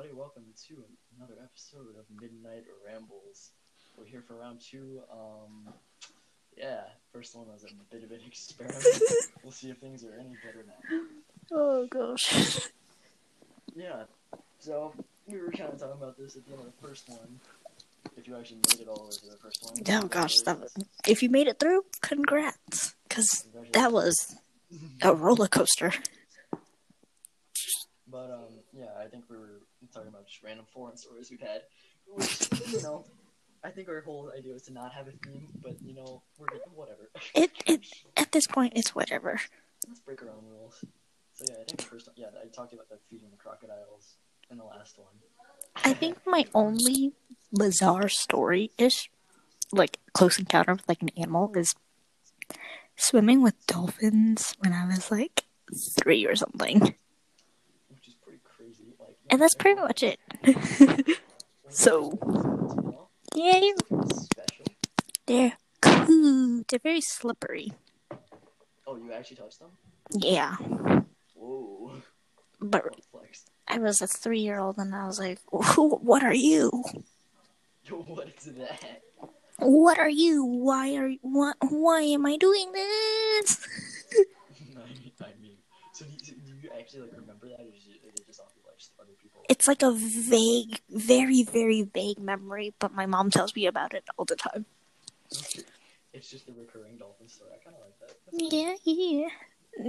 everybody. Welcome to another episode of Midnight Rambles. We're here for round two. Um, yeah, first one was a bit of an experiment. we'll see if things are any better now. Oh gosh. Yeah, so we were kind of talking about this at the end of the first one. If you actually made it all the way to the first one. Oh gosh, that was, if you made it through, congrats, because that was a roller coaster. But um, yeah, I think we were talking about just random foreign stories we've had, which you know, I think our whole idea was to not have a theme, but you know, we're good, whatever. It it at this point it's whatever. Let's break our own rules. So yeah, I think the first one, yeah, I talked about the feeding the crocodiles in the last one. I think my only bizarre story ish, like close encounter with like an animal, is swimming with dolphins when I was like three or something, which is pretty crazy. Like, and that's pretty much it. so yeah, they're cool. They're very slippery. Oh, you actually touched them? Yeah, Whoa, but? I was a three year old and I was like, What are you? What is that? What are you? Why are what? Why am I doing this?" I mean, I mean, so do you, do you actually like remember that, or is it, is it just off of like other people? It's like a vague, very, very vague memory, but my mom tells me about it all the time. It's just the recurring dolphin story. I kind of like that. That's Yeah, yeah,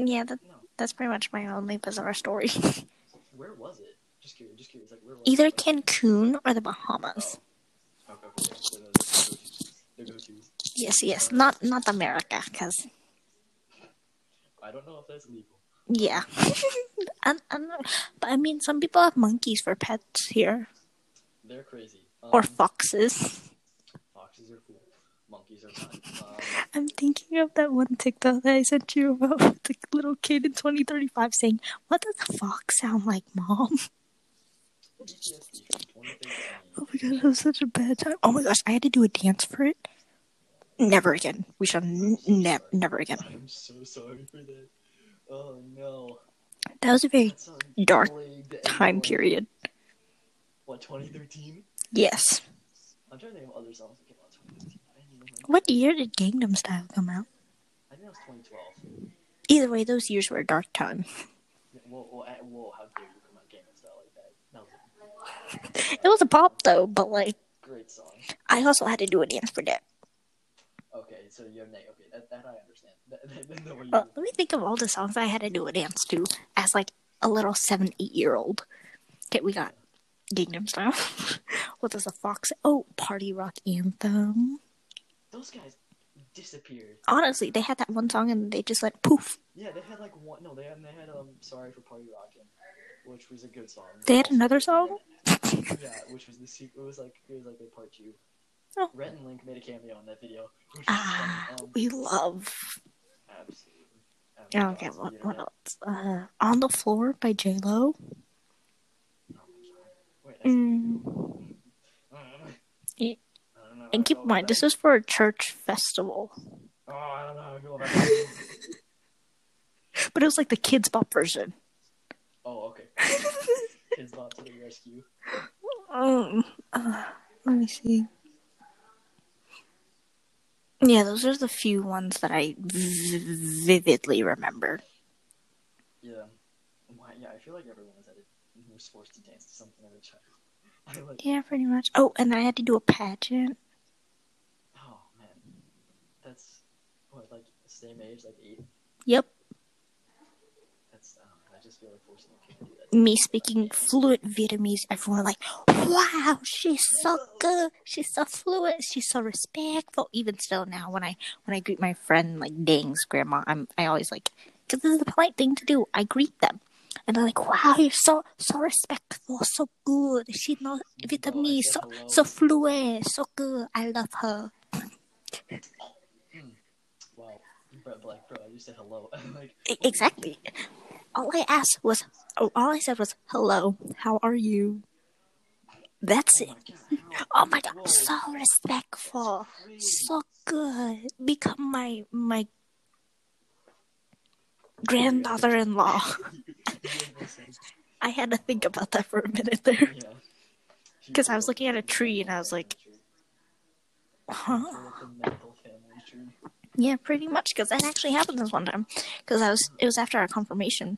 yeah. That, No, that's pretty much my only bizarre story. where was it? Just curious. Just curious. Like where was Either it? Cancun or the Bahamas. Oh. Okay, okay, yeah. They're go-tos. They're go-tos. Yes, yes. Not not America, because I don't know if that's legal. Yeah. I don't. But I mean, some people have monkeys for pets here, They're crazy. Um, or foxes. foxes are cool. Monkeys are fun. Um, I'm thinking of that one TikTok that I sent you about the little kid in 2035 saying, "What does a fox sound like, mom?" PTSD from 2013. Oh my god, that was such a bad time. Oh my gosh, I had to do a dance for it. Never again. We shall n- ne- never again. I'm so sorry for that. Oh no. That was a very song Dark time period. What 2013? Yes. I'm trying to think of other songs that came out 2013. I didn't even like- What year did Gangnam Style come out? I think it was 2012. Either way, those years were a dark time. Yeah, Whoa, whoa, whoa, how dare you come out Gangnam Style like that? That was It was a pop though, but like great song. I also had to do a dance for that. Okay, so you have neg- okay, that, that I understand. That, that, Well, let me think of all the songs I had to do a dance to as like a little seven, eight year old. Okay, we got Gangnam Style. what does a fox? Oh, Party Rock Anthem. Those guys disappeared. Honestly, they had that one song and they just went poof. Yeah, they had like one. No, they had they had um sorry for party rocking, which was a good song. They had another song. Yeah, which was the sequel. It was like it was like a part two. Oh. Rhett and Link made a cameo in that video. Ah. Um, we love. absolutely. Absolutely okay, what, what else? Uh, On the Floor by J Lo. Oh my God. Wait, that's Mm. I don't know. Yeah. I don't know how And keep in mind, this is for a church festival. Oh, I don't know how I feel about that. But it was like the Kidz Bop version. oh, okay. Kidz Bop to the rescue. Um, uh, let me see. Yeah, those are the few ones that I v- vividly remember. Yeah. Why- Yeah, I feel like everyone was at it was forced to dance to something as a child. Like. Yeah, pretty much. Oh, and I had to do a pageant. Oh man, that's what like same age, like eight. Yep, That's um, I just feel like forcing a kid to do that. Me speaking fluent Vietnamese. Everyone like, wow, she's so good. She's so fluent. She's so respectful. Even still now, when I when I greet my friend like Dang's grandma, I'm I always like, because this is the polite thing to do. I greet them. And they're like, "Wow, you're so so respectful, so good. She knows Vietnamese, so so fluent, so good. I love her." Hmm. Wow, bro, like bro, I just said hello. like Exactly. All I asked was, oh, all I said was, "Hello, how are you?" That's it. my god, how- Oh my god, so respectful, so good. Become my my granddaughter-in-law. You have no sense. I had to think about that for a minute there. because I was looking at a tree and I was like- Huh? Pulled up the mental family tree. Yeah, pretty much. Because that actually happened this one time. Because I was, it was after our confirmation.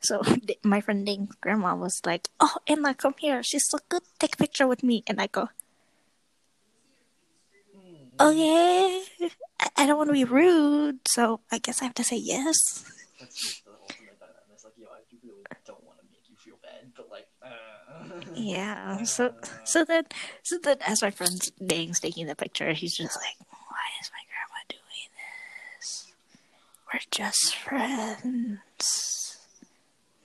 So my friend Ding's grandma was like, "Oh, Emma, come here. She's so good. Take a picture with me." And I go, Hmm. "Okay." I, I don't want to be rude, so I guess I have to say yes. That's just the ultimate dilemma. It's like, yo, I really don't want to make you feel bad, but like, uh, Yeah. So so then so then as my friend Ding's taking the picture, he's just like, "Why is my grandma doing this? We're just friends.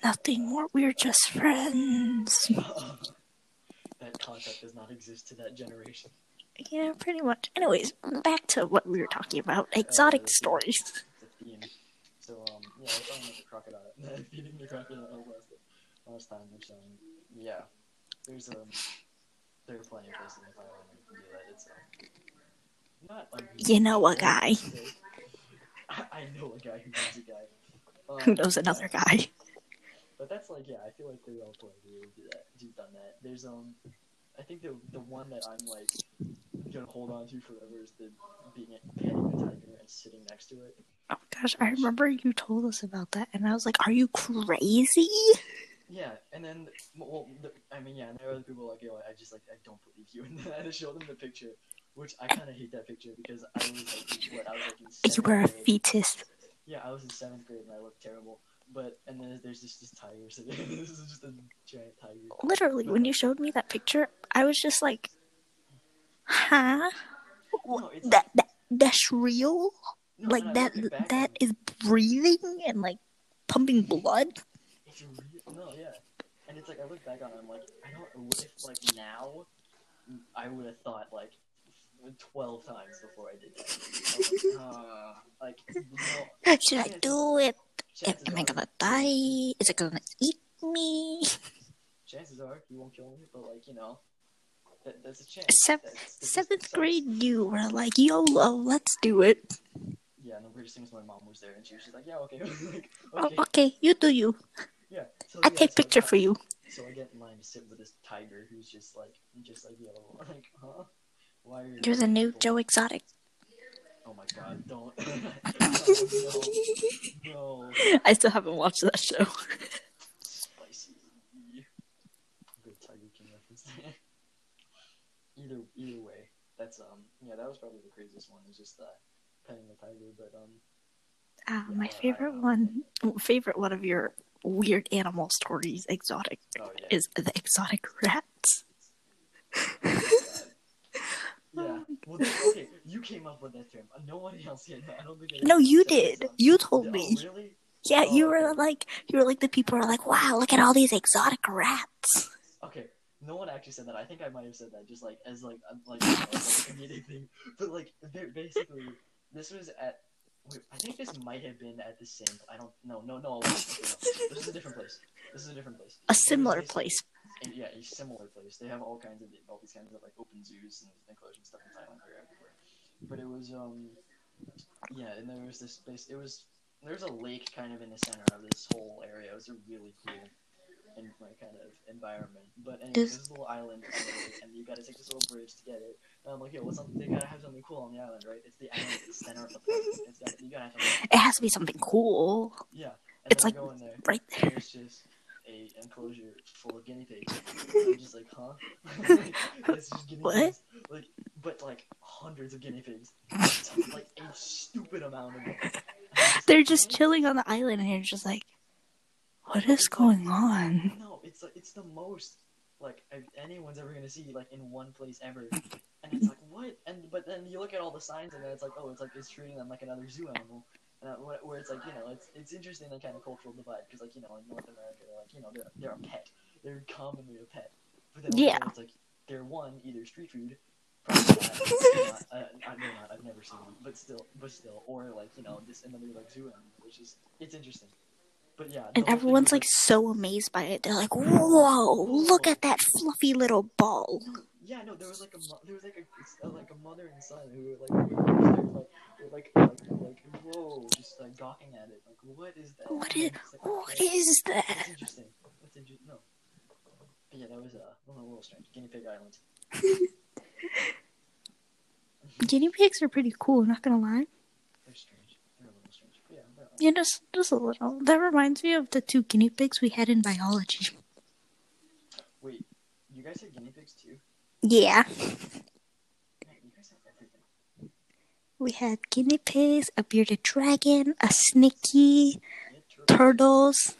Nothing more. We're just friends." that concept does not exist to that generation. Yeah, pretty much. Anyways, back to what we were talking about exotic Uh, stories. The theme. So, um, yeah, I was talking about the crocodile. Feeding the crocodile last, last time, which, um, yeah. There's, um, there are plenty of places in Thailand you can do that. It's, um, not. You know a guy I, I know a guy who knows a guy. Um, who knows another guy. But that's like, yeah, I feel like they're all players who do that, done that. There's um, I think the the one that I'm like gonna hold on to forever is the being petting a tiger and sitting next to it. Oh gosh, I remember you told us about that, and I was like, "Are you crazy?" Yeah, and then well, the, I mean, yeah, and there are other people like, yo, I just like I don't believe you, and then I just showed them the picture, which I kind of hate that picture because I was like, what I was like in You were a grade. fetus. Yeah, I was in seventh grade and I looked terrible. But and then there's just this tiger sitting. this is just a giant tiger. Literally, when you showed me that picture, I was just like, "Huh? No, That that that's real? no, Like that that is breathing and like pumping blood?" It's real. No, yeah. And it's like I look back on it, I'm like, I don't. What if like now, I would have thought like twelve times before I did that. I'm like, uh, like no. Should I do it? Am, I gonna die? Is it gonna eat me? chances are you won't kill me, but like you know, that, that's a chance. Sev- That's- that's Seventh grade, you were like, YOLO, let's do it. Yeah, and the weirdest thing was my mom was there, and she was just like, yeah, okay, like, Oh, okay, okay, you do you. yeah. So, I yeah, take so picture I- for you. So I get in line to sit with this tiger who's just like, just like yellow, like, huh? Why are you? You're the new Joe Exotic. Oh my god, don't. no. no. I still haven't watched that show. Spicy. Good Tiger King reference there. either, either way, that's, um, yeah, that was probably the craziest one, was just, uh, petting the tiger, but, um, Ah, Yeah, my favorite one, favorite one of your weird animal stories, exotic, oh yeah. is the exotic rats. Yeah. Oh well, then, okay, you came up with that term. No one else did. I don't think. No, you did. on- You told Oh, me. really? Yeah, Oh, you were okay. like, you were like the people are like, wow, look at all these exotic rats. Okay, no one actually said that. I think I might have said that just like as like a, like, you know, like a comedic thing. But like they're basically, this was at. Wait, I think this might have been at the same. I don't. No, no, no. No. This is a different place. This is a different place. A similar place. And, yeah, a similar place. They have all kinds of all these kinds of like open zoos and enclosures and stuff in Thailand. They're everywhere. But it was um, yeah, and there was this place. It was there's a lake kind of in the center of this whole area. It was a really cool and like kind of environment. But anyway, Is- this little island, on the lake, and you gotta take this little bridge to get it. And I'm like, yo, what's something? They gotta have something cool on the island, right? It's the island at the center of the place. It's got, you gotta have something. It has to be something cool, Yeah. And It's like- go in there right and there. there's just a enclosure full of guinea pigs. I'm just like, huh? it's just guinea What? pigs. Like, but like hundreds of guinea pigs. like a stupid amount of them. I'm They're like, just chilling on the island, and you're just like, what is going on? No, it's like it's the most like anyone's ever gonna see like in one place ever. And it's like what? And but then you look at all the signs and then it's like oh it's like it's treating them like another zoo animal. Uh, where, it's like you know it's it's interesting the kind of cultural divide because like you know in North America they're like you know they're they're a pet they're commonly a pet but then Yeah. it's like they're one either street food probably not, uh, I, they're not I've never seen them but still but still or like you know this another like zoo animal which is it's interesting but yeah And everyone's like so amazed by it. They're like, whoa, look at that fluffy little ball. Yeah, no, there was like a mo- there was like a it's, uh, like a mother and son who were like were like were, like like like whoa, just like gawking at it, like what is that? What is like, what okay, is That's that? interesting. That's interesting. No. But yeah, that was uh, a little strange. Guinea pig island. Guinea pigs are pretty cool. Not gonna lie. They're strange. They're a little strange. Yeah, they're, Yeah, just just a little. That reminds me of the two guinea pigs we had in biology. wait, you guys had guinea pigs too? Yeah, Man, you guys have everything. we had guinea pigs, a bearded dragon, a snicky, turtles.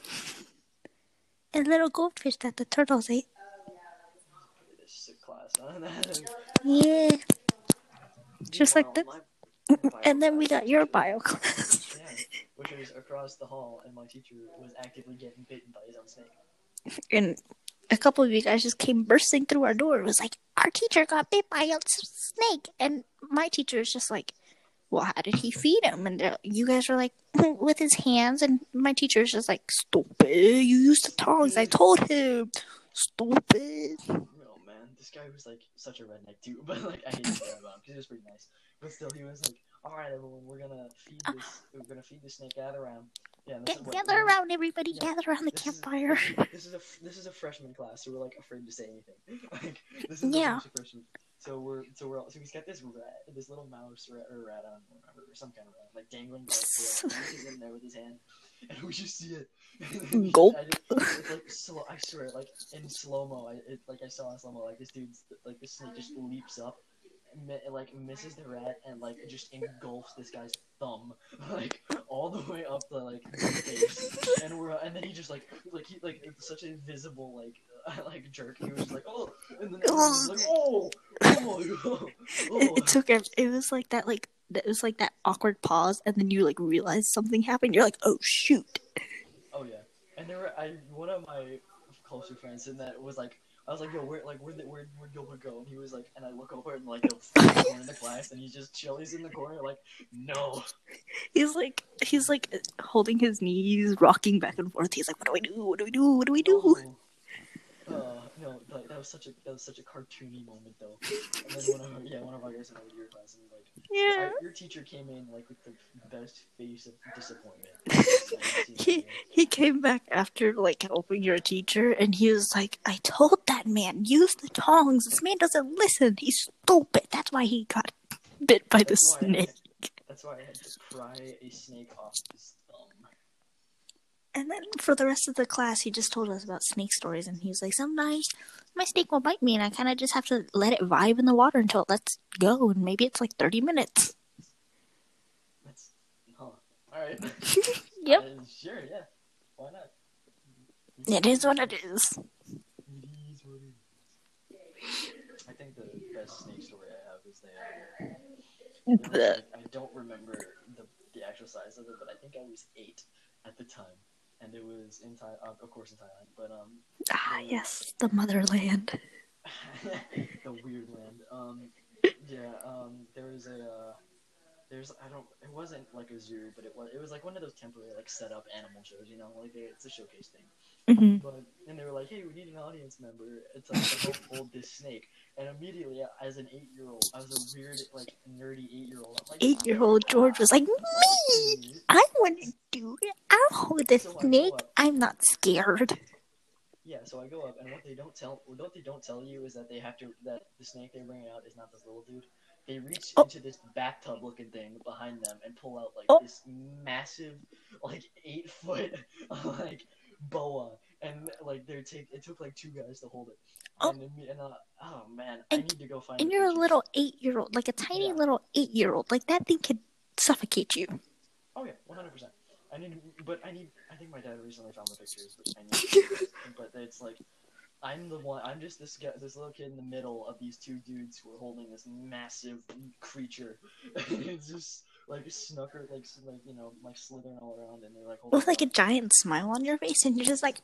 and little goldfish that the turtles ate. This sick class, huh? Yeah, Just like my and then we got your bio class. class- Yeah, which was across the hall, and my teacher was actively getting bitten by his own snake. and a couple of you guys just came bursting through our door. It was like our teacher got bit by a snake, and my teacher is just like, "Well, how did he feed him?" And you guys were like, "With his hands." And my teacher is just like, "Stupid! You used the tongs. I mm. told him." Stupid. Oh man, this guy was like such a redneck too, but like I hated that about him because he was pretty nice. But still, he was like, "All right, everyone, we're gonna feed ah. this. We're gonna feed the snake. Gather around." Yeah, Get, is what- gather around, everybody. Yeah. Gather around the this is- campfire. This is a this is a freshman class, so we're like afraid to say anything. like this is Yeah. a freshmen. So we're so we're all, so he's got this rat, this little mouse rat or rat, I don't remember, or some kind of rat, like dangling. its He's in there with his hand, and we just see it. Gulp. I just, it's like slow. I swear, like in slow mo, I it, like I saw in slow mo, like this dude's like this snake just leaps up. Like misses the rat and like just engulfs this guy's thumb like all the way up the like face and we're and then he just like like he like it's such a visible like like jerk he was just like oh and then was like oh oh, oh, It, it took. ev- It was like that. Like it was like that awkward pause, and then you like realize something happened. You're like, "Oh shoot!" oh yeah and there were I one of my closer friends in that was like I was like yo where like where the, where where'd Gilbert go and he was like and I look over and like the corner of the class and he's just chill he's in the corner like no He's like he's like holding his knees, rocking back and forth. He's like, "What do I do? What do we do? What do we do?" Oh. No, like, that was such a that was such a cartoony moment though. And then one of our, yeah, one of our guys in our year class, and like, Yeah. I, your teacher came in like with the best face of disappointment. He he came back after like helping your teacher, and he was like, "I told that man use the tongs. This man doesn't listen. He's stupid. That's why he got bit by the That's I snake." That's why I had to pry a snake off his. And then for the rest of the class, he just told us about snake stories, and he was like, "Sometimes my snake will bite me, and I kind of just have to let it vibe in the water until it lets go, and maybe it's like thirty minutes." That's huh. All right. Yep. Uh, sure. Yeah. Why not? It is what it is. It is what it is. I think the best snake story I have is that. It was, The I don't remember the, the actual size of it, but I think I was eight at the time, and it was in Thai, uh, of course in Thailand, but um, ah yes, the motherland. the weird land. Um, yeah, um, there was a, uh, there's I don't, it wasn't like a zoo, but it was it was like one of those temporary like set up animal shows, you know, like they, it's a showcase thing. hmm But and they were like, "Hey, we need an audience member to, to help hold this snake." And immediately, as an eight-year-old, I was a weird, like nerdy eight-year-old. Like, Eight-year-old George was like, "Me, I want to do it. I'll hold the So snake. up. I'm not scared." Yeah, so I go up, and what they don't tell, what they don't tell you is that they have to, that the snake they're bringing out is not this little dude. They reach Oh. into this bathtub-looking thing behind them and pull out like Oh. this massive, like eight-foot, like boa, and like they take, it took like two guys to hold it. Oh. And, and uh, oh man, I need to go find. And you're a little eight-year-old, like a tiny Yeah. little eight-year-old. Like that thing could suffocate you. Oh yeah, one hundred percent. I need, but I need. I think my dad recently found the pictures, but I need. but it's like, I'm the one. I'm just this guy, this little kid in the middle of these two dudes who are holding this massive creature. it's just like snucker, like like you know, like slithering all around, and they're like. With like a giant smile on your face, and you're just like,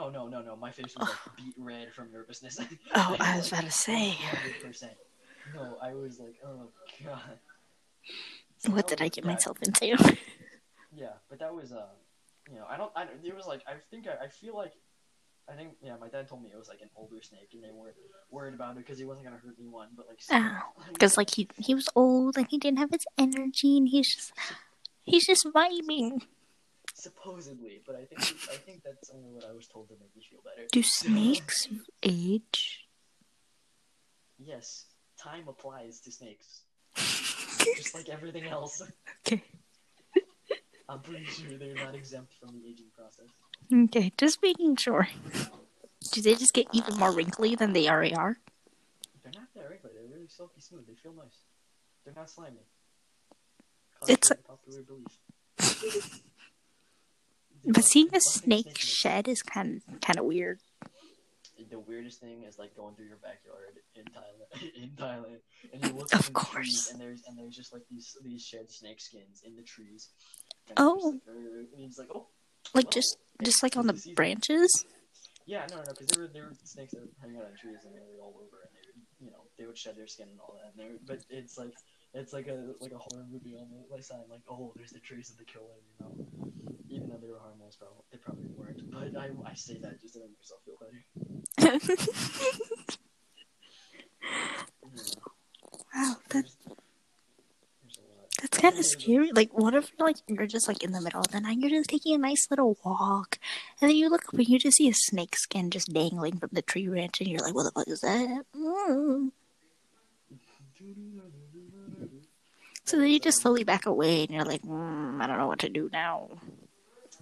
Oh no no no! My face was like beat red from nervousness. "Oh, I was about to say, Hundred percent. No, I was like, oh god. So what that did I get yeah, myself into?" Yeah, but that was uh, you know, I don't, I don't. It was like I think I, I feel like, I think yeah, my dad told me it was like an older snake, and they weren't worried about it because he wasn't gonna hurt anyone. But like, Ah, Because like he he was old and he didn't have his energy and he's just he's just vibing. supposedly, but I think I think that's only what I was told to make me feel better. Do snakes age? Yes, time applies to snakes, just like everything else. Okay. I'm pretty sure they're not exempt from the aging process. Okay, just making sure. Do they just get even more wrinkly than they already are? They're not that wrinkly. They're really silky smooth. They feel nice. They're not slimy. It's to popular belief. But seeing a snake shed is kind of, kind of weird. The weirdest thing is like going through your backyard in Thailand. In Thailand, and you look Of the course. trees, and there's and there's just like these these shed snake skins in the trees. And Oh. like, "Uh," and he's like, oh, Like just just like on the branches. Yeah, no, no, because there were there were snakes that were hanging out in trees and they were all over, and they would, you know, they would shed their skin and all that. And they were, but it's like it's like a like a horror movie on the like sign, like oh, there's the trees of the killer, you know. Even though they were harmless, probably they probably weren't. But I, I say that just to make myself feel better. Yeah, wow, that there's, there's a lot. that's kind of scary. Like, what if like you're just like in the middle of the night, you're just taking a nice little walk, and then you look up and you just see a snake skin just dangling from the tree branch, and you're like, what the fuck is that? Mm. So then you just slowly back away, and you're like, mm, I don't know what to do now.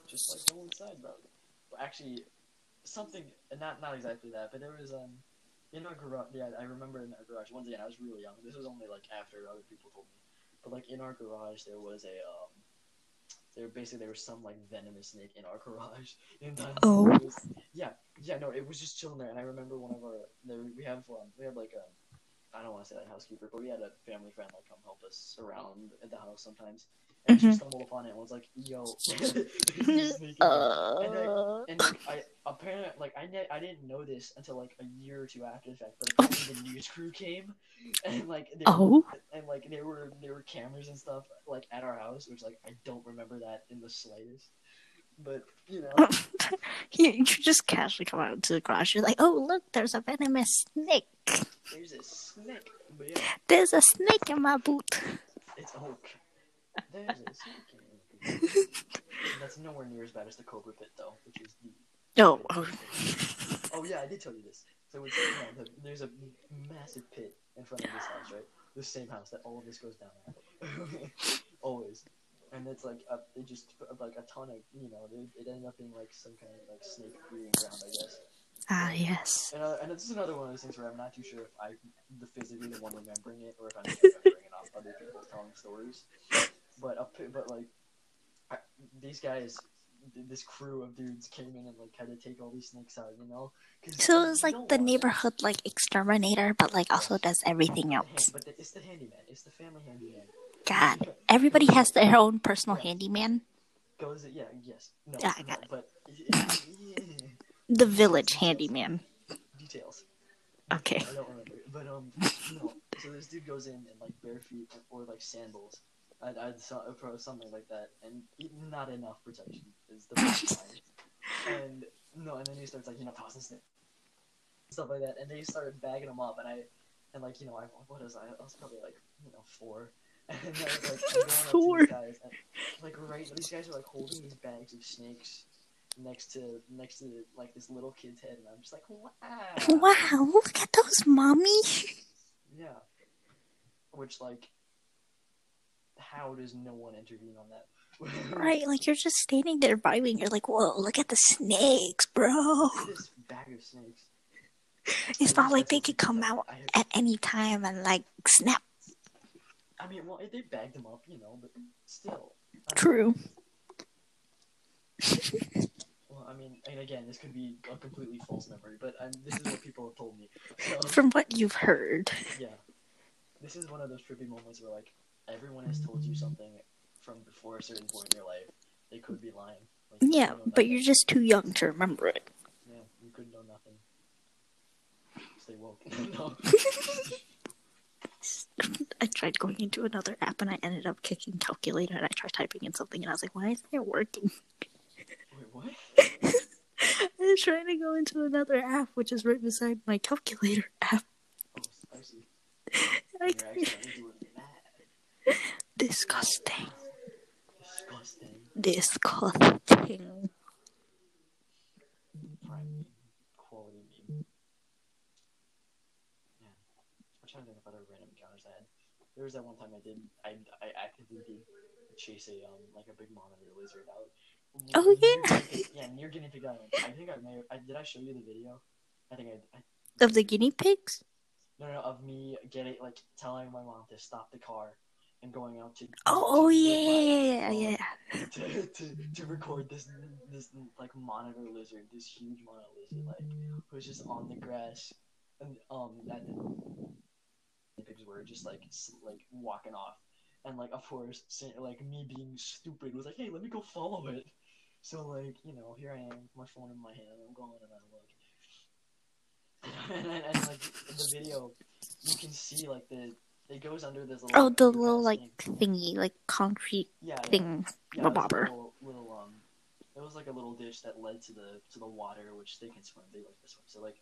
just like go inside, bro. Actually, something not not exactly that, but there was um in our garage. Yeah, I remember in our garage. Once again, I was really young. This was only like after other people told me. But like in our garage, there was a um. There basically there was some like venomous snake in our garage. Oh. Was- yeah, yeah, no, it was just chilling there, and I remember one of our there we have um, we have like a I don't want to say like housekeeper, but we had a family friend like come help us around at the house sometimes. And she Mhm. stumbled upon it and was like, "Yo, there's a snake in here." Uh, And like I apparently like I ne- I didn't know this until like a year or two after the fact, but apparently the news crew came and like there, oh, and like there were there were cameras and stuff like at our house, which like I don't remember that in the slightest. But you know, you, you just casually come out to the garage. You're like, oh look, there's a venomous snake. there's a snake. Yeah, There's a snake in my boot. it's oak. There's a snake. That's nowhere near as bad as the Cobra Pit though, which is the Oh, oh. Oh yeah, I did tell you this. So it's, yeah, the, there's a massive pit in front of this house, right? The same house that all of this goes down at. Always. And it's like a, it just like a ton of you know it, it ended up being like some kind of like snake breeding ground, I guess. ah yes. And, uh, and this is another one of those things where I'm not too sure if I'm the physically the one remembering it or if I'm just remembering it off other people telling stories. But pi- but like I, these guys, this crew of dudes came in and like had to take all these snakes out, you know. So you it's like the it. neighborhood like exterminator, but like also does everything else. but the, it's the handyman. It's the family handyman. God, everybody has their own personal handyman. Goes yeah yes no, Yeah, I no got it. but The village handyman. details. Okay. I don't remember, but um no. So this dude goes in and like bare feet or like sandals. I'd, I'd or something like that, and not enough protection is the bottom line. And no, and then he starts like you know tossing snakes, stuff like that, and they started bagging them up, and I, and like you know I what was I? I was probably like you know four, and I was like I'm going up to Four. guys, and, like right, these guys are like holding these bags of snakes next to next to like this little kid's head, and I'm just like wow, Wow, look at those, mommy. yeah, which like. How does no one intervene on that? Right, like you're just standing there vibing. You're like, whoa, look at the snakes, bro. this bag of snakes. It's I not like they could come out have- at any time and like snap. I mean, well, they bagged them up, you know, but still. I True. Well, I mean, and again, this could be a completely false memory, but um, this is what people have told me. From what you've heard. yeah, this is one of those trippy moments where like everyone has told you something from before a certain point in your life. They could be lying. Like, you Yeah, but you're just too young to remember it. Yeah, you could know nothing. Stay woke. I tried going into another app and I ended up kicking calculator and I tried typing in something and I was like, why isn't it working? Wait, what? I was trying to go into another app, which is right beside my calculator app. Oh, I see. I You're accidentally doing that. Disgusting. Disgusting. Disgusting. Prime. Quality meme. Man, I'm trying to think of other random encounters I had. There was that one time I did. I, I actively did chase a um like a big monitor lizard out. Oh, yeah. Guinea Pig- yeah, near Guinea Pig Island. I think I may. I, did I show you the video? I think I, I Of the guinea pigs? No, no, of me getting like telling my mom to stop the car and going out to. Oh, oh yeah, yeah, yeah. To, to, to record this this like monitor lizard, this huge monitor lizard, like who's just on the grass, and um that the pigs were just like like walking off, and like of course say, like me being stupid was like, hey, let me go follow it. So like you know here I am, my phone in my hand, I'm going and I look. and, and, and like in the video, you can see like the it goes under this little Oh, the little like thingy, like concrete yeah, yeah, thing. yeah, the it was a bobber. Little, little um, it was like a little dish that led to the to the water, which they can swim. They like to swim. So like,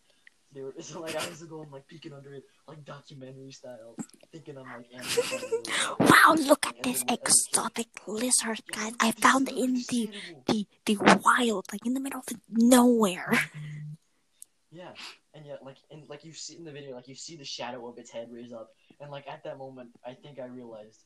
they were so like I was going like peeking under it, like documentary style, thinking I'm like. Wow, look at this exotic lizard, Yeah, guys. I found it in the, the the wild, like in the middle of nowhere. Yeah, and yet like and like you see in the video, like you see the shadow of its head raise up, and like at that moment, I think I realized,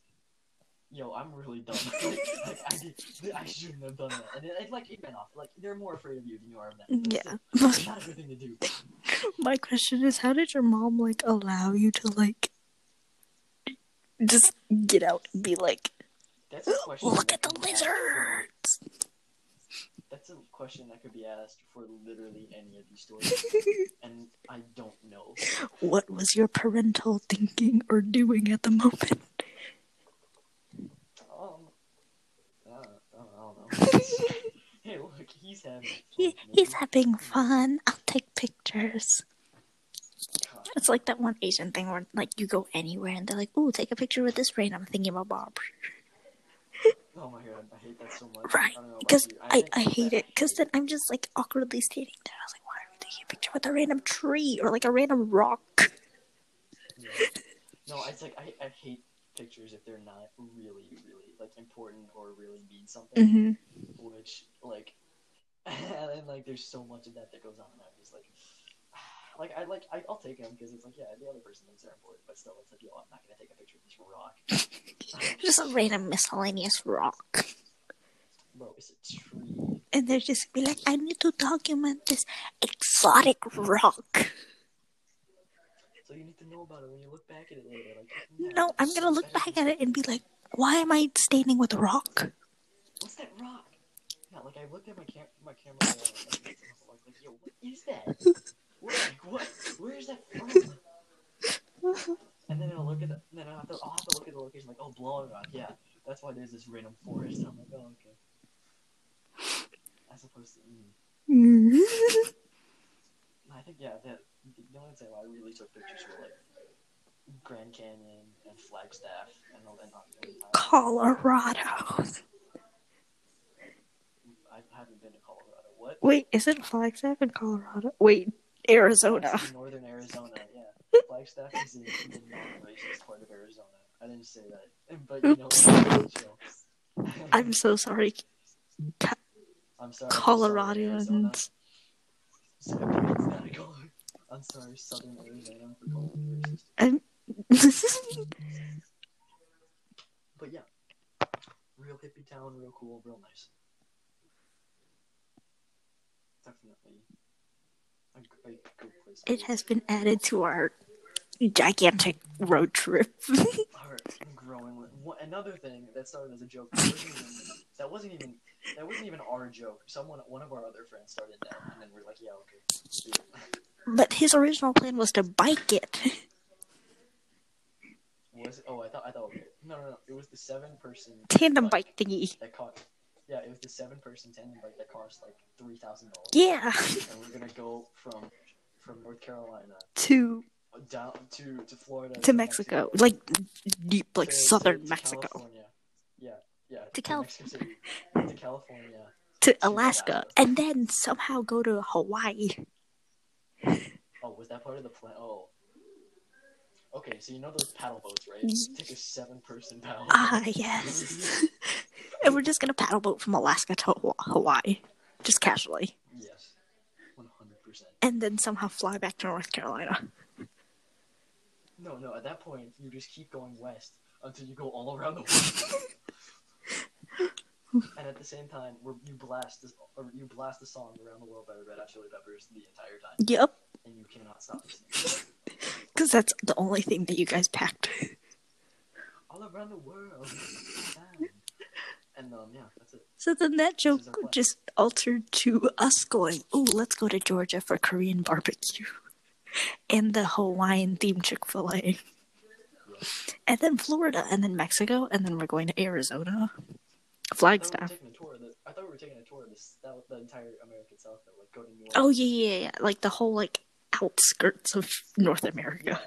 yo, I'm really dumb. like I did, I shouldn't have done that, and it, it, like it went off. Like they're more afraid of you than you are of them. Yeah. not- it's not a good thing to do. My question is, how did your mom like allow you to like just get out and be like, That's a question. look at the could be asked for- lizards? That's a question that could be asked for literally any of these stories, and I don't know. What was your parental thinking or doing at the moment? Um, uh, I don't know. hey, look, he's having. Fun, He, he's having fun. I'll take pictures. God. It's like that one Asian thing where like you go anywhere and they're like, "Ooh, take a picture with this random thingy about Bob." Oh my god, I hate that so much. Right? I don't know about Because. I, think I hate it. Because then I'm just like awkwardly standing there. I was like, "Why are we taking a picture with a random tree or like a random rock?" Yeah. No, it's like I, I hate pictures if they're not really, really like important or really mean something. Mm-hmm. Which like, and like there's so much of that that goes on. And I'm just like, like I like I, I'll take him because it's like yeah, the other person thinks they're important, but still it's like yo, I'm not gonna take a picture of this rock. Just a random miscellaneous rock. Bro, it's a tree. And they're just be like, I need to document this exotic rock. So you need to know about it when you look back at it later. Like, yeah, No, I'm gonna look back at it and be like, why am I standing with a rock? What's that rock? Yeah, like I looked at my cam my camera uh, like, like, like, yo, what is that? What, like, what? Where is that from? And then I'll look at the, then I'll have to, I'll have to look at the location, like, oh, Blowing Rock, yeah, that's why there's this random forest. I'm like, oh, okay. As opposed to, mm. I think, yeah, that, the only time I really took pictures were like Grand Canyon and Flagstaff and all that. Colorado. I haven't been to Colorado. What? Wait, isn't Flagstaff in Colorado? Wait, Arizona. Northern Arizona, yeah. Flagstaff is in the non-racist part of Arizona. I didn't say that, but you know, Oops. I'm so sorry, I'm sorry. Southern Arizona. Coloradans. Sorry, it's not Color- I'm sorry, Southern Arizona for calling racist. I'm... But yeah, real hippie town, real cool, real nice. Definitely a, g- a good place. to it has been added to our gigantic road trip. Our growing. li- One- Another thing that started as a joke. That wasn't even. That wasn't even, that wasn't even our joke. Someone, one of our other friends started that, and then we're like, yeah, okay. But his original plan was to bike it. Was it? Oh, I thought. I thought. Okay. No, no, no. It was the seven-person Tandem bike thingy. that cost. Yeah, it was the seven-person tandem bike that cost like three thousand dollars. Yeah. And we're gonna go from from North Carolina To down to to Florida to Mexico. Like deep like to- southern to- to Mexico. California. Yeah, yeah. To California. To California, to Alaska and then somehow go to Hawaii. Oh, was that part of the plan? Oh. Okay, so you know those paddle boats, right? Take a seven-person paddle. Ah, yes. and we're just gonna paddle boat from Alaska to Hawaii, just casually, yes, one hundred percent. and then somehow fly back to North Carolina. No, no. At that point, you just keep going west until you go all around the world. and at the same time, you blast this, or you blast the song "Around the World" by Red Hot Chili Peppers the entire time, Yep, and you cannot stop listening. because that's the only thing that you guys packed. all around the world. And um, yeah, that's it. So then that joke is our plan. just altered to us going, "Oh, let's go to Georgia for Korean barbecue," and the Hawaiian themed Chick Fil A, and then Florida, and then Mexico, and then we're going to Arizona, I thought we were Flagstaff. taking a tour. Of the, I thought we were taking a tour of the entire American South, though. Like go to New York. Oh yeah, yeah, yeah, like the whole like outskirts of North Yeah.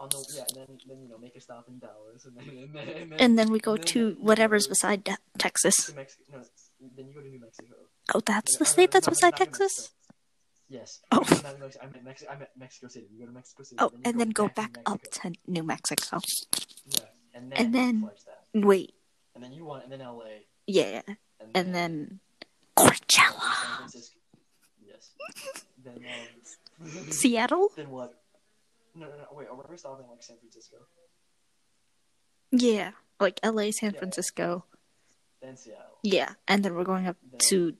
On the yeah, and then then you know make a stop in Dallas, and then and then and then, And then we go and then- to whatever's beside De- Texas. Mexico. No, then you go to New Mexico. Oh, that's the state that's no, beside Texas. Yes. Oh. No, not New Mexico. I meant Mexico. I meant Mexico City. You go to Mexico City. Oh, and then go to back up to New Mexico. Yeah, and then and then-. Wait, and then you want and then L.A. yeah, and, and then Coachella. Yes. then um, Seattle. then what? No, no, no. Wait, are we stopping like San Francisco? Yeah, like L.A., San Yeah. Francisco. Then Seattle. Yeah, and then we're going up to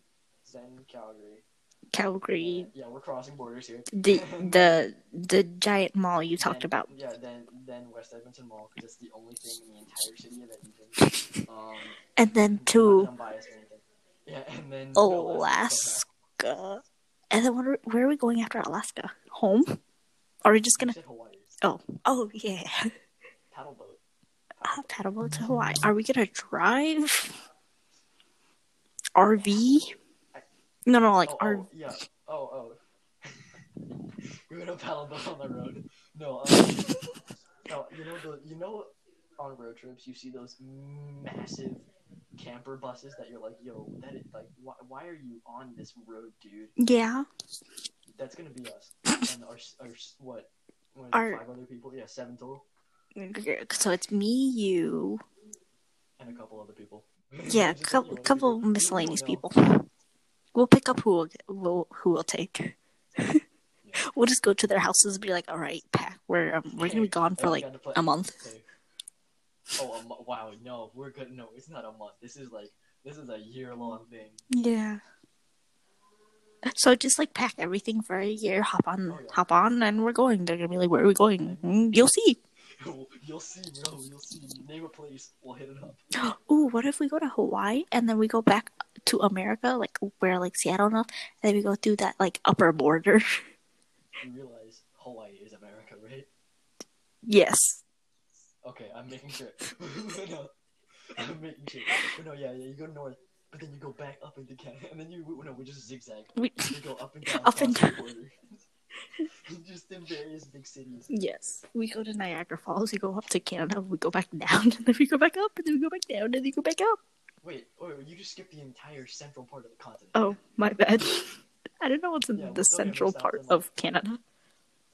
Then Calgary. Calgary, Yeah, we're crossing borders here. the the the giant mall you talked Then- about. Yeah, then then West Edmonton Mall because it's the only thing in the entire city of Edmonton. Um, And then to I'm or anything. Yeah, and then Alaska. And then what are, where are we going after Alaska? Home? Are we just gonna? Oh, oh yeah, Paddle boat. uh, paddle boat to Hawaii. Are we gonna drive? RV? No, no, like oh, R. oh, yeah. Oh, oh. We're gonna paddle boat on the road. No, um, no. You know the you know on road trips you see those massive camper buses that you're like, yo, that is like, why, why are you on this road, dude? Yeah. That's gonna be us. And our our what? Our- five other people? Yeah, seven total, So it's me, you, and a couple other people. yeah, a couple, couple people. miscellaneous people. We'll pick up who we'll, we'll who we'll take. we'll just go to their houses and be like, "All right, pack. We're um, we're gonna be gone for like got to play- a month." Okay. Oh, mo- wow! No, we're good. No, it's not a month. This is like this is a year long thing. Yeah. So just like pack everything for a year, hop on, Oh, hop on, and we're going. They're gonna be like, "Where are we going?" "Mm, You'll see. You'll see, bro. You'll see. Name a place. We'll hit it up. Ooh, what if we go to Hawaii and then we go back to America, like where like Seattle and and then we go through that like upper border? You realize Hawaii is America, right? yes. Okay, I'm making sure. no, I'm making sure. But no, yeah, yeah. You go north, but then you go back up into Canada, and then you no, we just zigzag. We We go up and down. Up and border. just in various big cities. yes. We go to Niagara Falls. We go up to Canada. We go back down, and then we go back up, and then we go back down, and then we go back up. Wait, wait, you just skipped the entire central part of the continent. Oh, my bad. I don't know what's in Yeah, the we're still gonna central part of Canada.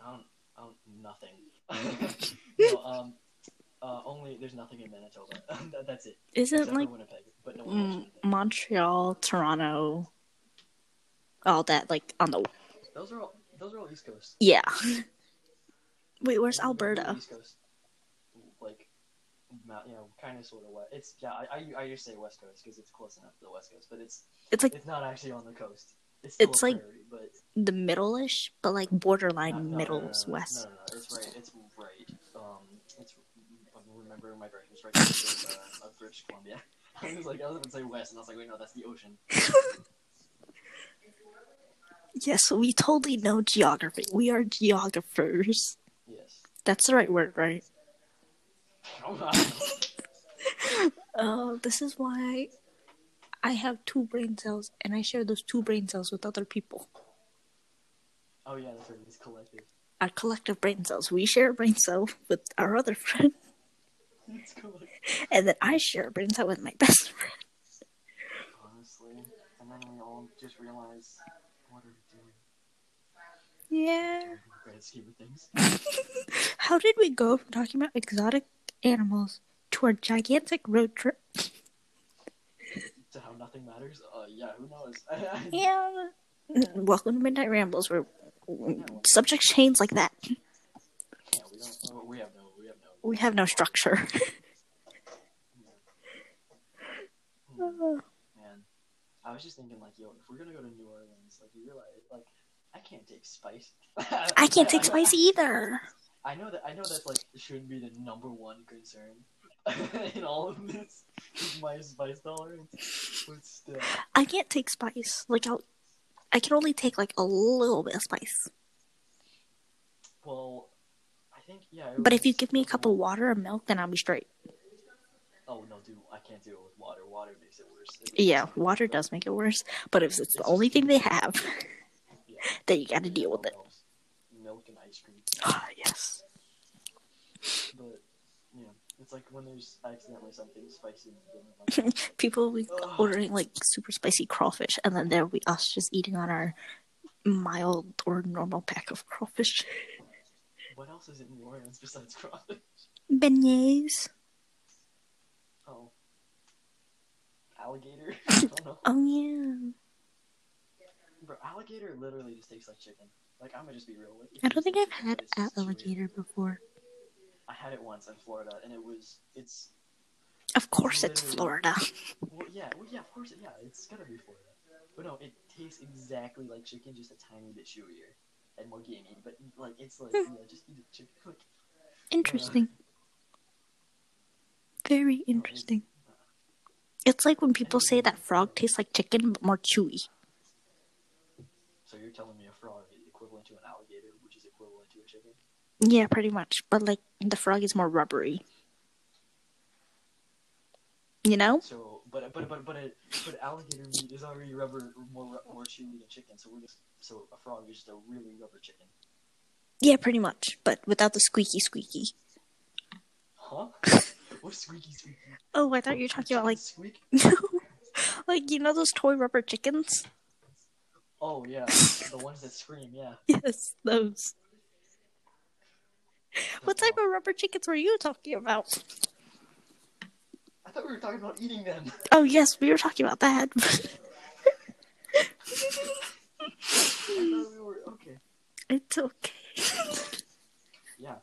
I don't, I don't, nothing. no, um, only there's nothing in Manitoba. That- That's it. Isn't Except like Winnipeg, but no one knows mm, Montreal, Toronto, all that like on the Those are all, those are all East Coast. yeah. Wait, where's Alberta? East Coast. Like, you know, kind of sort of west. It's yeah. I, I, I just say West Coast because it's close enough to the West Coast, but it's It's like it's not actually on the coast. It's It's like- prairie, but the middle-ish, but like borderline no, no, middles no, no, west. No, no, no, it's right. It's right. Remembering my directions right. It's, uh, of British Columbia. I was like, I was gonna say west, and I was like, wait, no, that's the ocean. Yes, we totally know geography. We are geographers. Yes. That's the right word, right? Oh. Oh, this is why I have two brain cells, and I share those two brain cells with other people. oh yeah, that's right. It's collective. Our collective brain cells. We share a brain cell with our other friend, It's collective. and then I share a brain cell with my best friend. Honestly, and then we don't just realize what are we doing Yeah. in scheme of things. How did we go from talking about exotic animals to a gigantic road trip? to how nothing matters. Uh, yeah, who knows? Yeah. Welcome to Midnight Rambles, where subjects change like that. yeah, we don't. oh, we have no. We have no. We have no structure. Hmm, Man, I was just thinking, like, yo, if we're gonna go to New Orleans, like, you realize, like, I can't take spice. I can't take spice either. I know that. I know that like shouldn't be the number one concern in all of this. My spice tolerance, but still. I can't take spice. Like I'll, I can only take like a little bit of spice. Well, think yeah. it But if you give me a cup of water or milk, then I'll be straight. Oh no, dude, I can't deal with water. Water makes it worse. It makes Yeah, it water does make it worse. But if it's the only thing they have, Yeah. then you got to deal with it. Milk and ice cream. Ah, yes. But yeah, it's like when there's accidentally something spicy in the dinner. Like, People will be Ugh. ordering like super spicy crawfish, and then there'll be us just eating on our mild or normal pack of crawfish. what else is in New Orleans besides crawfish? Beignets. Oh, alligator. I don't know. Oh yeah. Bro, alligator literally just tastes like chicken. Like I'm gonna just be real with you. I don't think I've had alligator before. I had it once in Florida, and it was it's Of course, it's Florida. well yeah well yeah of course yeah it's gotta be Florida, but no it tastes exactly like chicken, just a tiny bit chewier and more gamey. But like it's like Hmm. yeah, just eat a chicken. Like, Interesting. Very interesting. It's like when people say that frog tastes like chicken but more chewy. so you're telling me a frog is equivalent to an alligator, which is equivalent to a chicken? Yeah, pretty much. But like the frog is more rubbery. You know? So, but but but but it, but alligator meat is already rubber more more chewy than chicken. So we're just so a frog is just a really rubber chicken. Yeah, pretty much. But without the squeaky squeaky. Huh? What's squeaky squeaky? Oh, I thought you were talking about like squeak. like you know those toy rubber chickens? Oh yeah, the ones that scream. Yeah. Yes, those. What type of rubber chickens were you talking about? Thought we were talking about eating them. Oh yes, we were talking about that. I thought we were okay. it's okay. Yeah.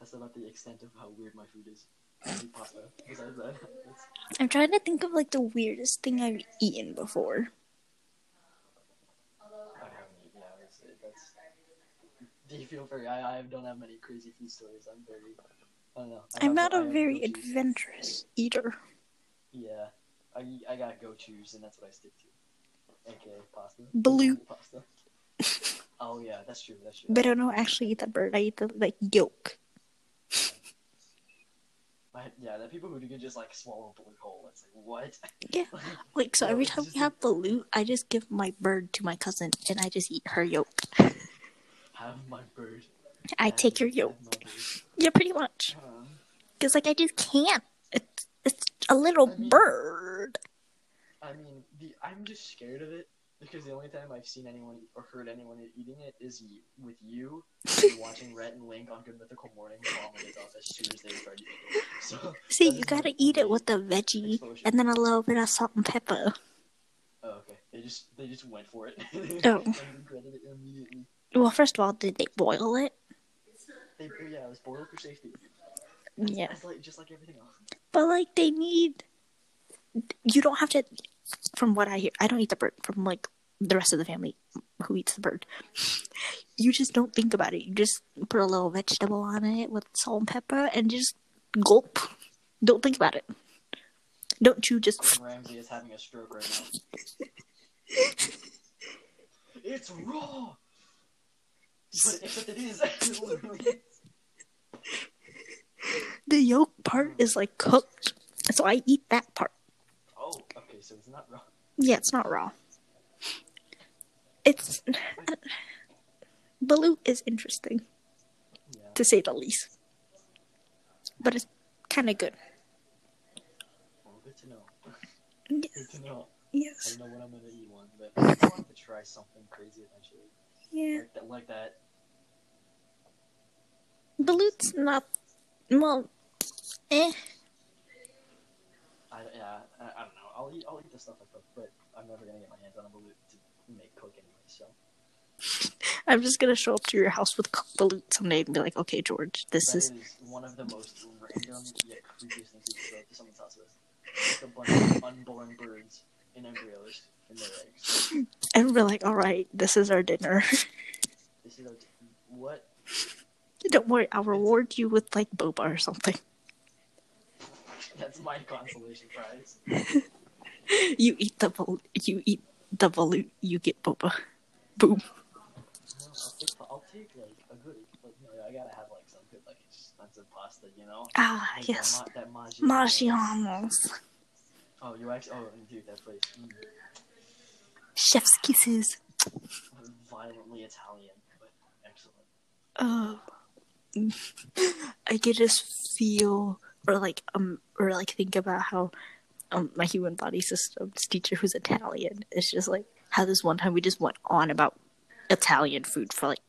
That's about the extent of how weird my food is. Pasta. That, I'm trying to think of like the weirdest thing I've eaten before. I haven't eaten. Yeah, that's. Do you feel very? I, I don't have many crazy food stories. I'm very. I don't know. I I'm not a very adventurous eater. Yeah, I I got go tos and that's what I stick to. Okay, pasta. Balut. pasta. oh yeah, that's true. That's true. But I don't actually eat the bird. I eat the like yolk. I, yeah, the people who can just like swallow balut whole. It's like what? Yeah. Like so, every time we have balut, I just give my bird to my cousin, and I just eat her yolk. Have my bird. I take your yolk. Yeah, pretty much. Uh, Cause like I just can't. It's it's a little I mean- bird. I mean, the I'm just scared of it because the only time I've seen anyone or heard anyone eating it is with you watching Rhett and Link on Good Mythical Morning while I'm in his office two years later tried to eat it. So See, you gotta eat it with the veggie exposure. and then a little bit of salt and pepper. Oh, okay. They just they just went for it. Oh. and regretted it immediately. Well, first of all, did they boil it? They yeah, it was boiled for safety. Yeah. Like just like everything else. But like they need you don't have to from what I hear I don't eat the bird from like the rest of the family who eats the bird. You just don't think about it. You just put a little vegetable on it with salt and pepper and just gulp. Don't think about it. Don't you just Ramsay is having a stroke right now. it's raw. But except it is. Literally is. The yolk part is like cooked. So I eat that part. Oh, okay, so it's not raw. Yeah, it's not raw. It's Balut is interesting Yeah. to say the least. But it's kind of good. Well, good to know. Yeah. Good to know. Yes. I don't know when I'm gonna eat one, but I want to try something crazy eventually. Yeah. Like that, like that. Balut's not. Well, eh. I, yeah, I, I don't know. I'll eat, I'll eat the stuff I cook, but I'm never gonna get my hands on a balut to make cook anyway. So I'm just gonna show up to your house with cooked balut someday and be like, okay, George, this is. is one of the most random yet creepiest things you up to someone's house with. Just a bunch of unborn birds in embryos in their eggs. And we're like, alright, this is our dinner. This is a, what? Don't worry, I'll reward you with like boba or something. That's my consolation prize. You eat the bal- you eat the balut, you get boba. Boom. I'll take, like a good, like, you know, I gotta have like some good, like expensive pasta, you know. Ah, Like yes. That, ma- that. Maggiano's. Oh, you actually? Oh, dude, that place. Mm, Chef's kisses. violently Italian, but excellent. Oh. I could just feel or like um or like think about how um my human body systems teacher who's Italian is just like how this one time we just went on about Italian food for like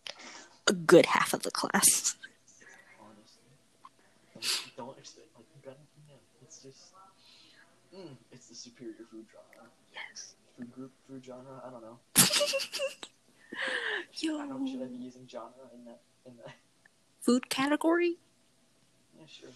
a good half of the class. Honestly, don't, expect like you gotta. Yeah, it's just. Mm, it's the superior food genre. Yes. Food group, food genre. I don't know. Yo. I don't. know, Should I be using genre in that? In that? Food category? Yeah, sure.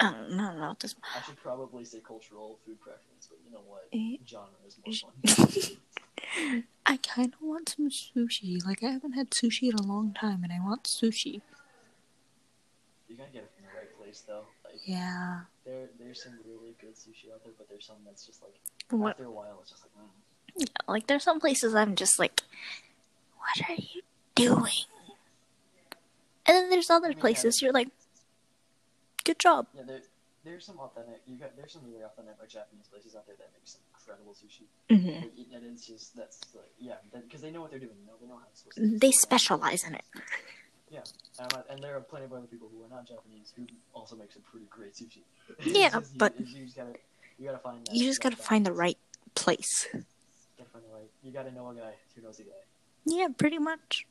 I don't know, this I should probably say cultural food preference, but you know what? Eh. Genre is more fun. I kind of want some sushi. Like I haven't had sushi in a long time, and I want sushi. you gotta get it from the right place, though. Like Yeah. there, there's some really good sushi out there, but there's some that's just like What? after a while, it's just like. Mm. Yeah, like there's some places I'm just like, what are you doing? And then there's other mean, yeah. places you're like, good job. Yeah, there, there's some authentic. You got there's some really authentic like Japanese places out there that make some incredible sushi. hmm Like, and it's just that's like yeah, because they know what they're doing. You know, they know how it's supposed to. They specialize in it. Yeah, um, and there are plenty of other people who are not Japanese who also make some pretty great sushi. Yeah, just- but- you, just gotta you gotta find that, You just gotta find the right place. Gotta find the right. You gotta know a guy who knows a guy. Yeah, pretty much.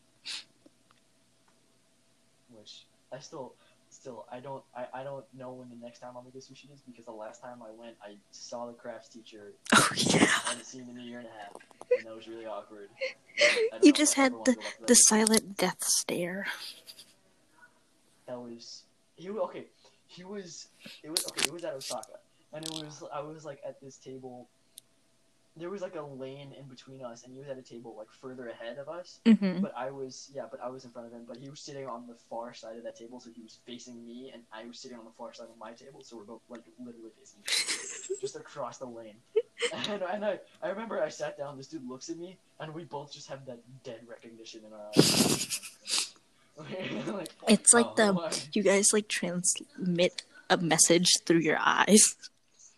Which I still, still I don't I, I don't know when the next time I'm gonna get sushi is because the last time I went I saw the crafts teacher Oh yeah. I hadn't seen in a year and a half and that was really awkward. You just had the wanna go back to that the silent death stare. that was he okay he was it was okay it was at osaka and it was i was like at this table there was like a lane in between us and he was at a table like further ahead of us hmm but i was yeah but i was in front of him but he was sitting on the far side of that table so he was facing me and i was sitting on the far side of my table so we're both like literally facing each other just across the lane and, and I, I remember i sat down this dude looks at me and we both just have that dead recognition in our eyes like, It's like oh, the why? you guys like transmit a message through your eyes.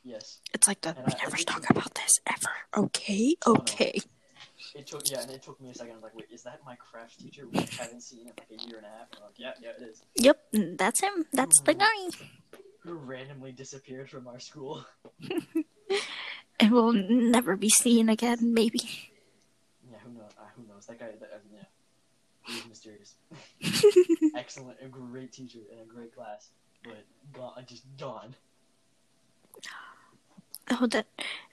Yes. It's like the And we I- I never think- talk about this ever. Okay, okay. It took yeah, and it took me a second. I was like, wait, is that my crafts teacher? We haven't seen in like a year and a half. And I'm like, yeah, yeah, it is. Yep, that's him. That's the guy. Who randomly disappeared from our school. And will never be seen again. Maybe. Yeah, who knows? Uh, who knows? That guy. That, yeah, he was mysterious. Excellent, a great teacher in a great class, but gone, just gone. Oh, that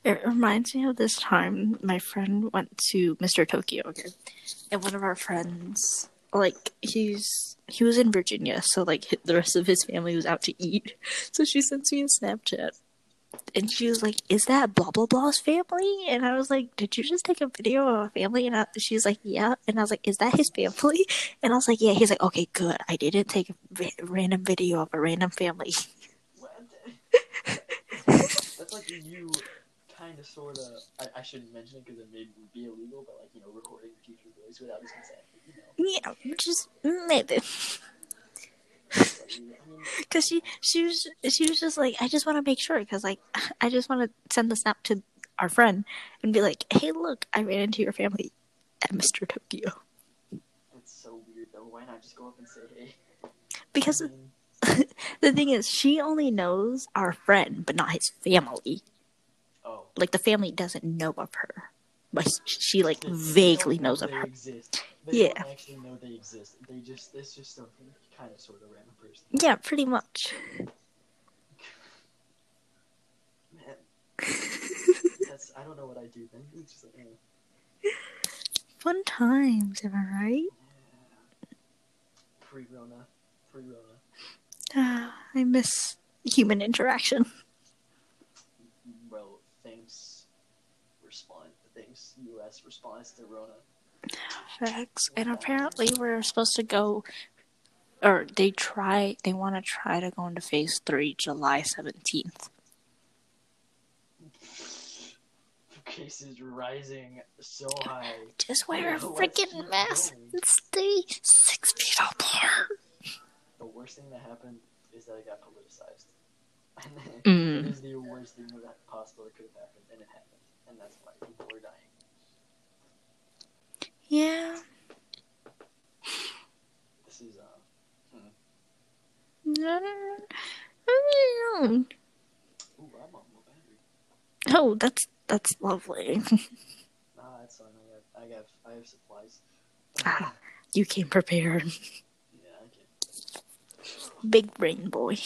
it reminds me of this time my friend went to Mr. Tokyo? And one of our friends, like he's he was in Virginia, so like the rest of his family was out to eat. So she sends me a Snapchat, and she was like, "Is that blah blah blah's family?" And I was like, "Did you just take a video of a family?" And she's like, "Yeah." And I was like, "Is that his family?" And I was like, "Yeah." He's like, "Okay, good. I didn't take a random video of a random family." That's like you, kind of, sort of. I, I shouldn't mention it because it may be illegal, but like you know, recording your teacher's voice without his consent. You know, Yeah, just maybe. it's like, I mean, Cause she she was she was just like I just want to make sure because like I just want to send the snap to our friend and be like hey look I ran into your family at Mr. Tokyo it's so weird though. Why not just go up and say, hey? because I mean, the thing is she only knows our friend but not his family oh, like the family doesn't know of her, but she like vaguely know knows of they her. Exist. They Yeah. don't actually know they exist. They just it's just kind of sort of random person. Yeah, pretty much. That's I don't know what I do then. It's just like, eh, Fun times, am I right? yeah. pre-Rona, pre-Rona. Ah, I miss human interaction. Well, thanks. Respond. Thanks, U.S. response to Rona. Facts. And apparently we're supposed to go or they try they want to try to go into phase 3 July 17th. Cases rising so high. Just wear a freaking mask and stay 6 feet apart. The worst thing that happened is that it got politicized. And then Mm. it is the worst thing that possibly could have happened, and it happened, and that's why people are dying. Yeah. This is uh, I don't know. ooh, I'm on low battery. Oh, that's that's lovely. Nah, it's fine. I have, I have, I have supplies. Ah. you came prepared. Yeah, I can. Big brain boy.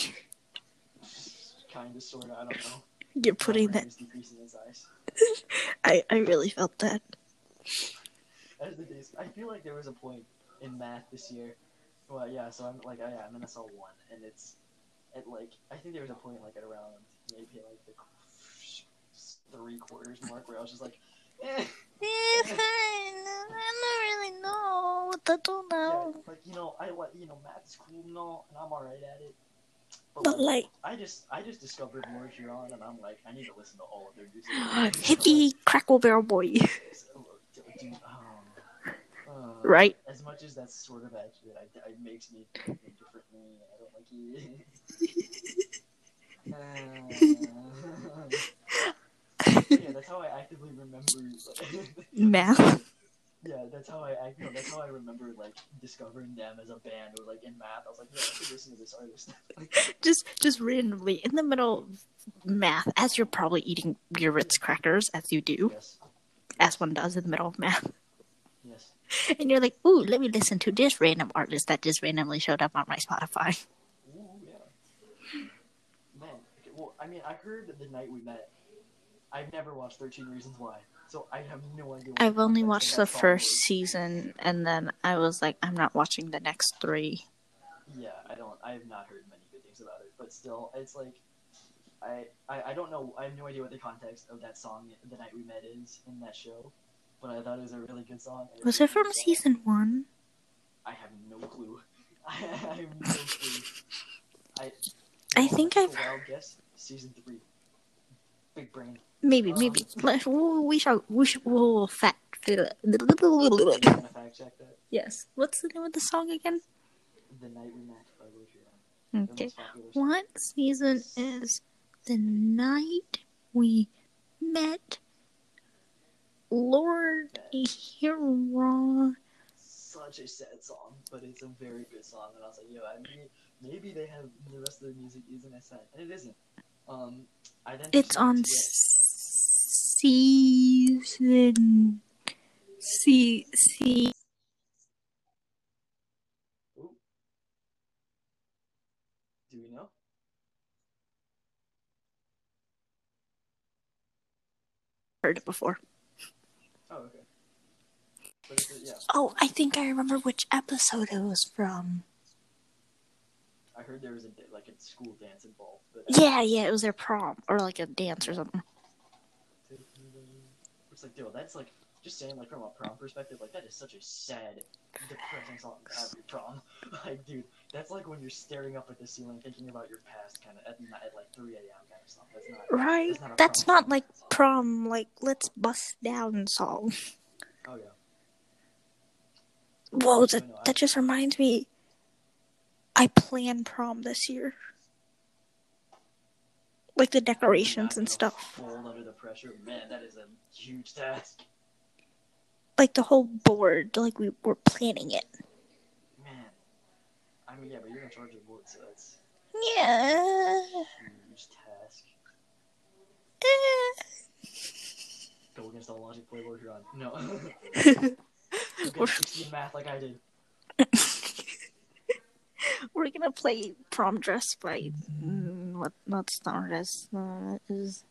Kind of, sort of. I don't know. You're putting that brain is decreasing in size. I I really felt that. As the days, I feel like there was a point in math this year. Well, yeah. So I'm like, oh, yeah, I'm in SL one, and it's at like I think there was a point like at around maybe like the three quarters mark where I was just like, Yeah, fine. I don't really know. I don't yeah, know. like you know, I like you know, math is cool, no, and I'm alright at it. But like I just I just discovered Lord Huron, and I'm like, I need to listen to all of their music. hippie crackle barrel boy. Dude, um, uh, Right? As much as that's sort of accurate, I, it makes me think differently, and I don't like it. Uh, yeah, that's how I actively remember. Like, Math. yeah, that's how I act. No, that's how I remember like discovering them as a band. Or like in math, I was like, yeah, I should listen to this artist. like, Just just randomly in the middle of math, as you're probably eating your Ritz crackers, as you do, yes, as one does in the middle of math. yes. And you're like, ooh, let me listen to this random artist that just randomly showed up on my Spotify. Ooh, yeah. Man, okay, well, I mean, I heard the night we met. I've never watched Thirteen Reasons Why, so I have no idea. what I've only watched the first was. season, and then I was like, I'm not watching the next three. Yeah, I don't. I have not heard many good things about it, but still, it's like, I, I, I don't know. I have no idea what the context of that song, "The Night We Met," is in that show, but I thought it was a really good song. Was a it from season one? I have no clue. I have no clue. I. I think I've- wild guess. Season three. Big brain. Maybe, maybe. Let- We shall. We shall. We'll fact. I'm gonna fact check that. Yes. What's the name of the song again? The Night We Met by. Okay. What season is the night we met? Lord Huron. Such a sad song, but it's a very good song. And I was like, yo, I mean, maybe they have the rest of their music isn't as sad, and it isn't. Um, I then It's on season. Get- Ooh. Do we know? Heard it before. Oh, okay. But it's, yeah, Oh, I think I remember which episode it was from. I heard there was a like a school dance involved, but Yeah, yeah, it was their prom or like a dance or something. Like, dude, that's like just saying, like from a prom perspective, like that is such a sad, depressing song to have your prom. like, dude, that's like when you're staring up at the ceiling, thinking about your past, kind of at, at like 3 a.m. kind of stuff. That's not Right? That's not That's not song. like prom, like let's bust down song. Oh yeah. Whoa, that that just reminds me. I plan prom this year. Like the decorations and stuff. Fold under the pressure, man. That is a huge task, Like the whole board, like we were planning it. man. I mean, yeah, but you're in charge of the board, so that's Yeah. a huge task. Eh. gonna still logic play Lord Huron. No. You'll get 60 in math like I did. We're gonna play prom dress by mm, what? Not Stardust. Uh, is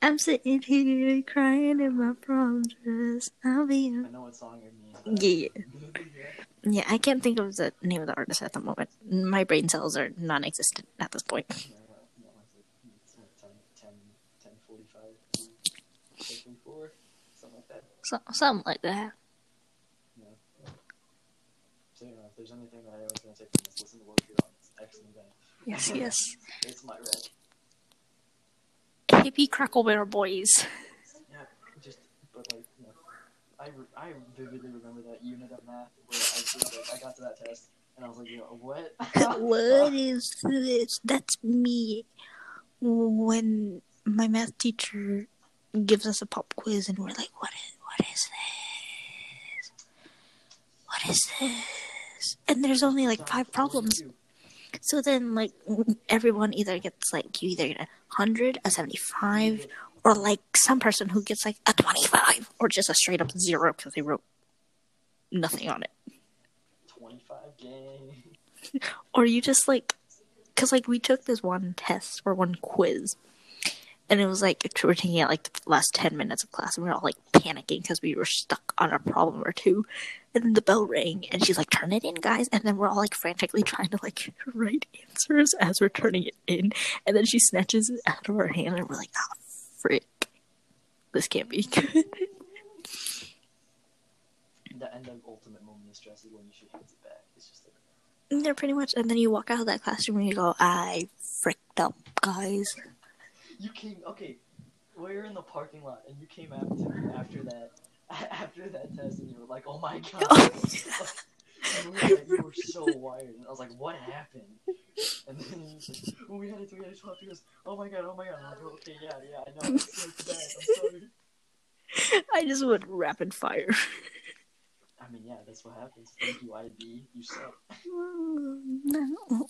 I'm sitting here crying in my prom dress. I'll be. I know what song it means. Yeah. yeah. Yeah, I can't think of the name of the artist at the moment. My brain cells are non-existent at this point. Yeah, well, no, it's like, it's like 10, 10, 10, 45, 54, something like that. So, something like that. If there's anything that I was going to take from this, listen to. It's an excellent band. Yes, yes. It's my rec. Hippie Crackleberry Boys. Yeah, just, but like, you know, I, re- I vividly remember that unit of math where I, like, I got to that test and I was like, yo, what? what is this? That's me. When my math teacher gives us a pop quiz and we're like, what is, what is this? What is this? And there's only like five problems. So then, like, everyone either gets like you either get a hundred, a seventy-five, or like some person who gets like a twenty-five, or just a straight up zero because they wrote nothing on it. 25 gang. Or you just like, because like we took this one test or one quiz, and it was like we were taking it like the last ten minutes of class, and we were all like panicking because we were stuck on a problem or two. And then the bell rang, and she's like, "Turn it in, guys!" And then we're all like frantically trying to like write answers as we're turning it in, and then she snatches it out of our hand, and we're like, "Ah, frick, this can't be good." The end of ultimate moment of stress is when you should hands it back. It's just like, Yeah, pretty much. And then you walk out of that classroom and you go, "I fricked up, guys." You came, okay, we were in the parking lot and you came after me after that, after that test and you were like, oh my god. Oh, you, were like, you were so wired. And I was like, what happened? And then he oh, we had it, we had to talk to us. Oh my god, oh my god. I'm like, okay, yeah, yeah, I know. It's so bad. I'm sorry. I just went rapid fire. I mean, yeah, that's what happens. Thank you, IB. You suck. No.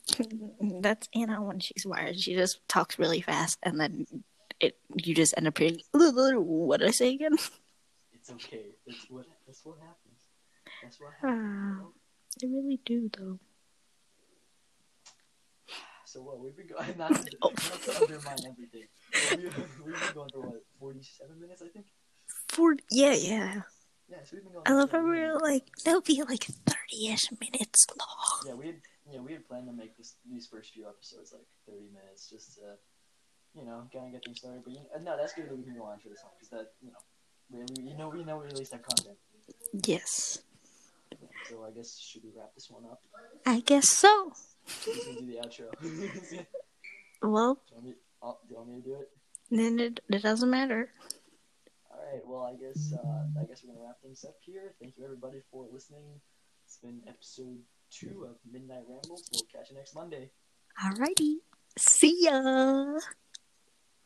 That's Anna when she's wired. She just talks really fast, and then it you just end up hearing. What did I say again? It's okay. That's what, that's what happens. That's what Ah, happens. I really do though. So what? We've been going not to, Oh. not to undermine everything. But we, we've been going for what? Forty-seven minutes, I think. For yeah, yeah. Yeah, so we've been going. I love how we 10 were like that'll be like thirty-ish minutes long. Yeah, we had yeah we had planned to make this these first few episodes like thirty minutes just to you know kind of get things started. But you no, that's good that we can go on for this one because that you know we, you know we know we at least have content. Yes, So I guess should we wrap this one up? I guess so. We can do the outro. do, you Well, want me, oh, do you want me to do it? then it, it doesn't matter. Right. Well, I guess uh, I guess we're gonna wrap things up here. Thank you everybody for listening. It's been episode two of Midnight Rambles. We'll catch you next Monday. Alrighty, see ya.